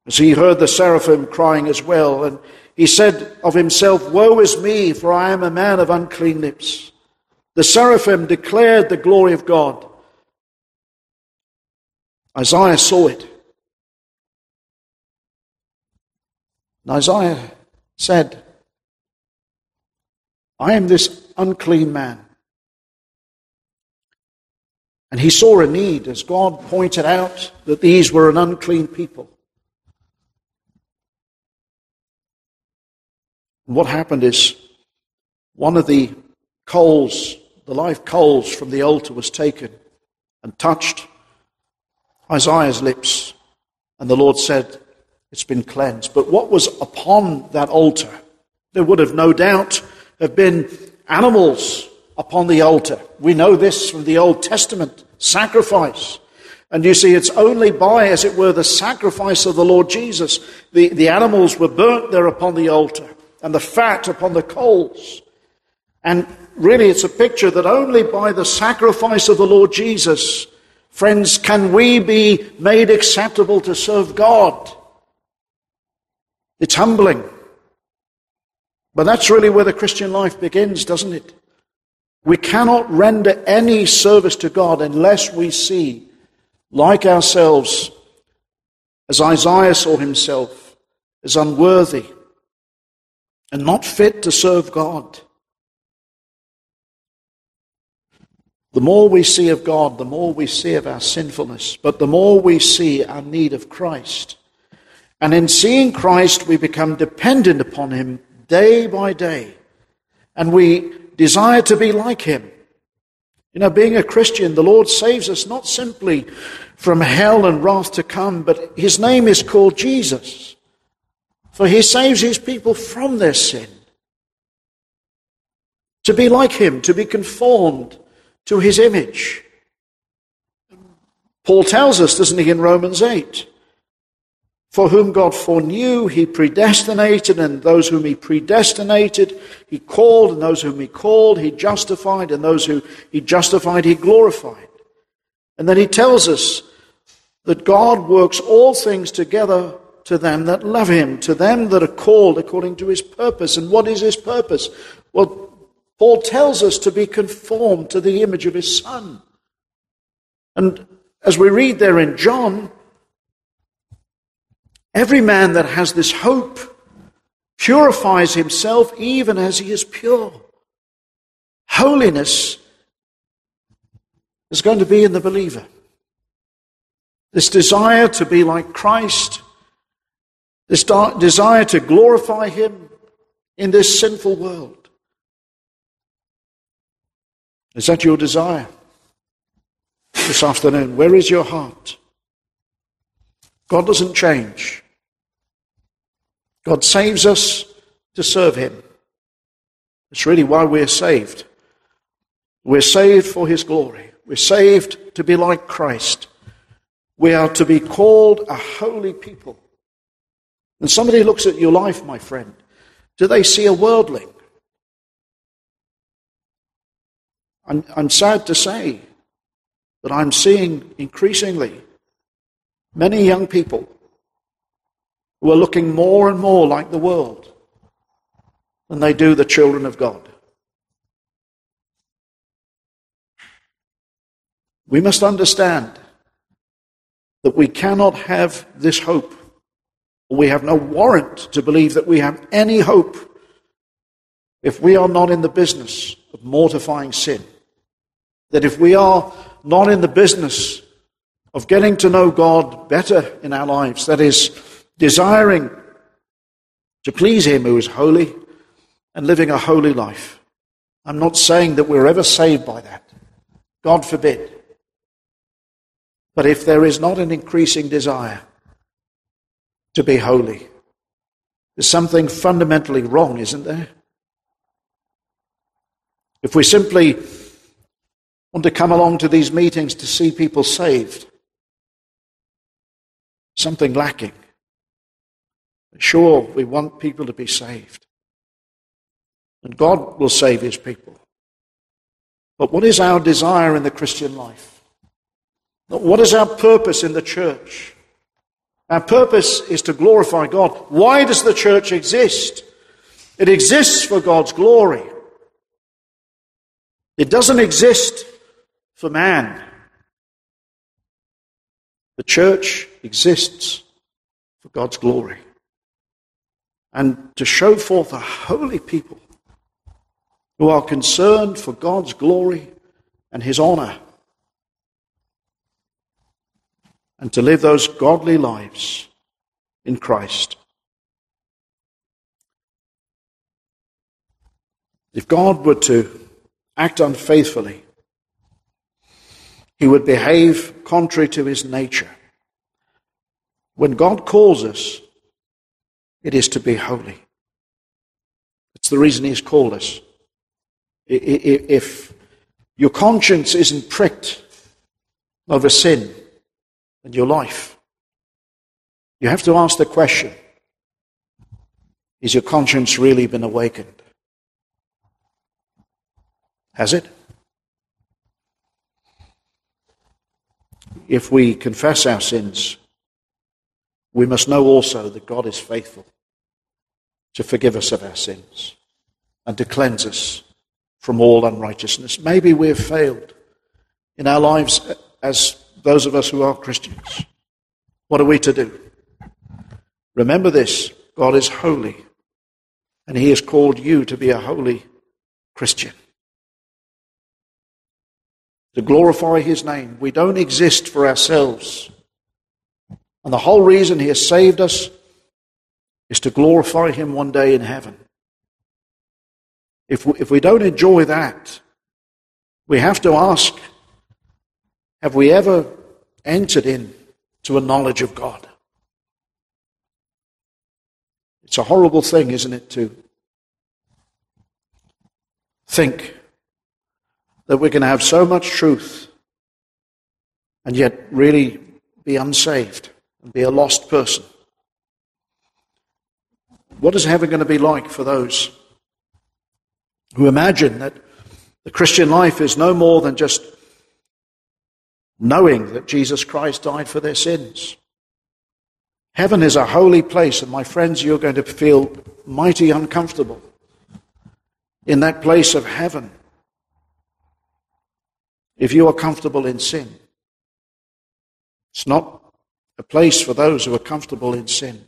Speaker 1: As he heard the seraphim crying as well, and he said of himself, Woe is me, for I am a man of unclean lips. The seraphim declared the glory of God. Isaiah saw it. And Isaiah said, I am this unclean man. And he saw a need as God pointed out that these were an unclean people. And what happened is one of the coals, the live coals from the altar was taken and touched Isaiah's lips. And the Lord said, It's been cleansed. But what was upon that altar? There would have no doubt have been animals upon the altar. We know this from the Old Testament sacrifice. And you see, it's only by, as it were, the sacrifice of the Lord Jesus. The, the animals were burnt there upon the altar, and the fat upon the coals. And really, it's a picture that only by the sacrifice of the Lord Jesus, friends, can we be made acceptable to serve God. It's humbling. But that's really where the Christian life begins, doesn't it? We cannot render any service to God unless we see, like ourselves, as Isaiah saw himself, as unworthy and not fit to serve God. The more we see of God, the more we see of our sinfulness, but the more we see our need of Christ. And in seeing Christ, we become dependent upon Him day by day. And we desire to be like Him. You know, being a Christian, the Lord saves us not simply from hell and wrath to come, but His name is called Jesus. For He saves His people from their sin. To be like Him, to be conformed to his image. Paul tells us, doesn't he, in Romans 8? For whom God foreknew, he predestinated, and those whom he predestinated, he called, and those whom he called, he justified, and those who he justified, he glorified. And then he tells us that God works all things together to them that love him, to them that are called according to his purpose. And what is his purpose? Well, Paul tells us to be conformed to the image of his Son. And as we read there in John, every man that has this hope purifies himself even as he is pure. Holiness is going to be in the believer. This desire to be like Christ, this desire to glorify him in this sinful world. Is that your desire this afternoon? Where is your heart? God doesn't change. God saves us to serve Him. It's really why we're saved. We're saved for His glory. We're saved to be like Christ. We are to be called a holy people. When somebody looks at your life, my friend, do they see a worldling? I'm, I'm sad to say that I'm seeing increasingly many young people who are looking more and more like the world than they do the children of God. We must understand that we cannot have this hope. We have no warrant to believe that we have any hope if we are not in the business of mortifying sin. That if we are not in the business of getting to know God better in our lives, that is, desiring to please Him who is holy and living a holy life, I'm not saying that we're ever saved by that. God forbid. But if there is not an increasing desire to be holy, there's something fundamentally wrong, isn't there? If we simply want to come along to these meetings to see people saved. Something lacking. Sure, we want people to be saved. And God will save his people. But what is our desire in the Christian life? What is our purpose in the church? Our purpose is to glorify God. Why does the church exist? It exists for God's glory. It doesn't exist for man. The church exists for God's glory and to show forth a holy people who are concerned for God's glory and his honor and to live those godly lives in Christ. If God were to act unfaithfully, he would behave contrary to his nature. When God calls us, it is to be holy. It's the reason He's called us. If your conscience isn't pricked over sin in your life, you have to ask the question Is your conscience really been awakened? Has it? If we confess our sins, we must know also that God is faithful to forgive us of our sins and to cleanse us from all unrighteousness. Maybe we've failed in our lives as those of us who are Christians. What are we to do? Remember this God is holy, and He has called you to be a holy Christian. To glorify His name. We don't exist for ourselves. And the whole reason He has saved us is to glorify Him one day in heaven. If we, if we don't enjoy that, we have to ask have we ever entered in to a knowledge of God? It's a horrible thing, isn't it, to think that we can have so much truth and yet really be unsaved and be a lost person. What is heaven going to be like for those who imagine that the Christian life is no more than just knowing that Jesus Christ died for their sins. Heaven is a holy place, and my friends, you're going to feel mighty uncomfortable in that place of heaven if you are comfortable in sin. It's not a place for those who are comfortable in sin.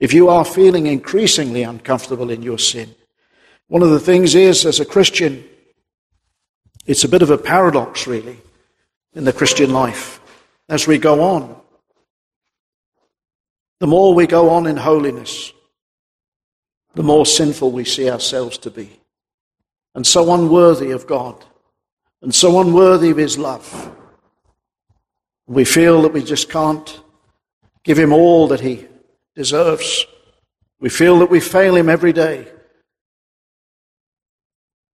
Speaker 1: If you are feeling increasingly uncomfortable in your sin, one of the things is, as a Christian, it's a bit of a paradox, really, in the Christian life. As we go on, the more we go on in holiness, the more sinful we see ourselves to be, and so unworthy of God, and so unworthy of His love. We feel that we just can't give Him all that He deserves. We feel that we fail Him every day.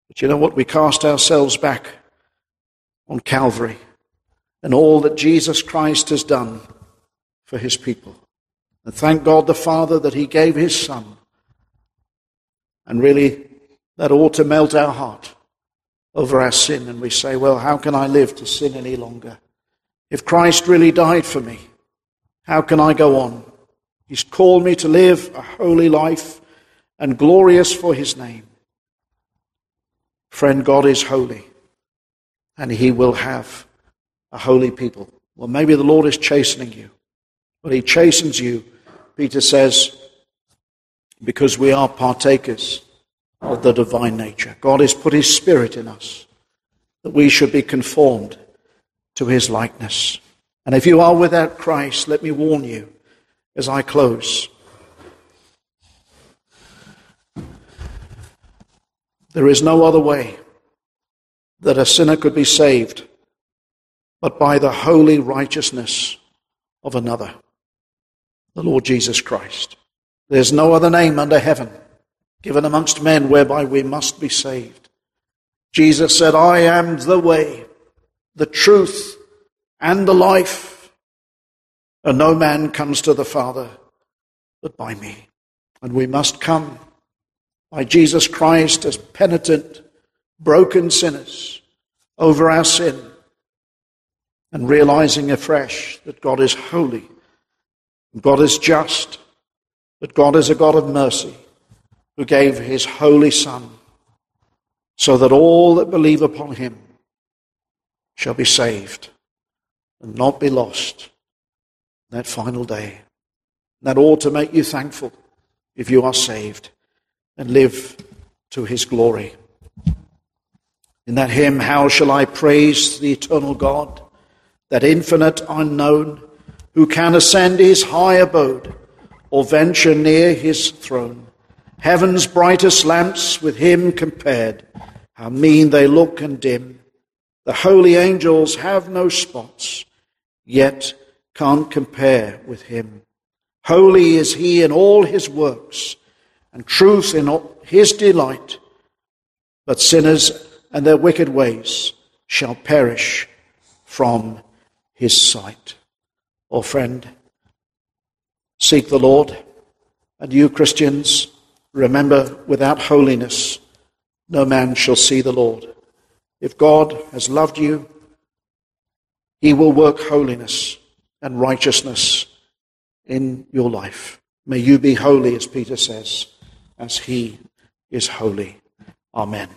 Speaker 1: But you know what? We cast ourselves back on Calvary and all that Jesus Christ has done for his people. And thank God the Father that he gave his Son. And really, that ought to melt our heart over our sin. And we say, well, how can I live to sin any longer? If Christ really died for me, how can I go on? He's called me to live a holy life and glorious for his name. Friend, God is holy, and He will have a holy people. Well, maybe the Lord is chastening you, but He chastens you, Peter says, because we are partakers of the divine nature. God has put His Spirit in us, that we should be conformed to His likeness. And if you are without Christ, let me warn you as I close. There is no other way that a sinner could be saved but by the holy righteousness of another, the Lord Jesus Christ. There's no other name under heaven given amongst men whereby we must be saved. Jesus said, I am the way, the truth, and the life, and no man comes to the Father but by me. And we must come by Jesus Christ as penitent, broken sinners over our sin and realizing afresh that God is holy, God is just, that God is a God of mercy who gave his holy Son so that all that believe upon him shall be saved and not be lost that final day. That ought to make you thankful if you are saved and live to his glory. In that hymn, How Shall I Praise the Eternal God, that infinite unknown, who can ascend his high abode or venture near his throne? Heaven's brightest lamps with him compared, how mean they look and dim. The holy angels have no spots, yet can't compare with him. Holy is he in all his works, and truth in his delight. But sinners and their wicked ways shall perish from his sight. Oh, friend, seek the Lord. And you, Christians, remember without holiness, no man shall see the Lord. If God has loved you, he will work holiness and righteousness in your life. May you be holy, as Peter says, as he is holy. Amen.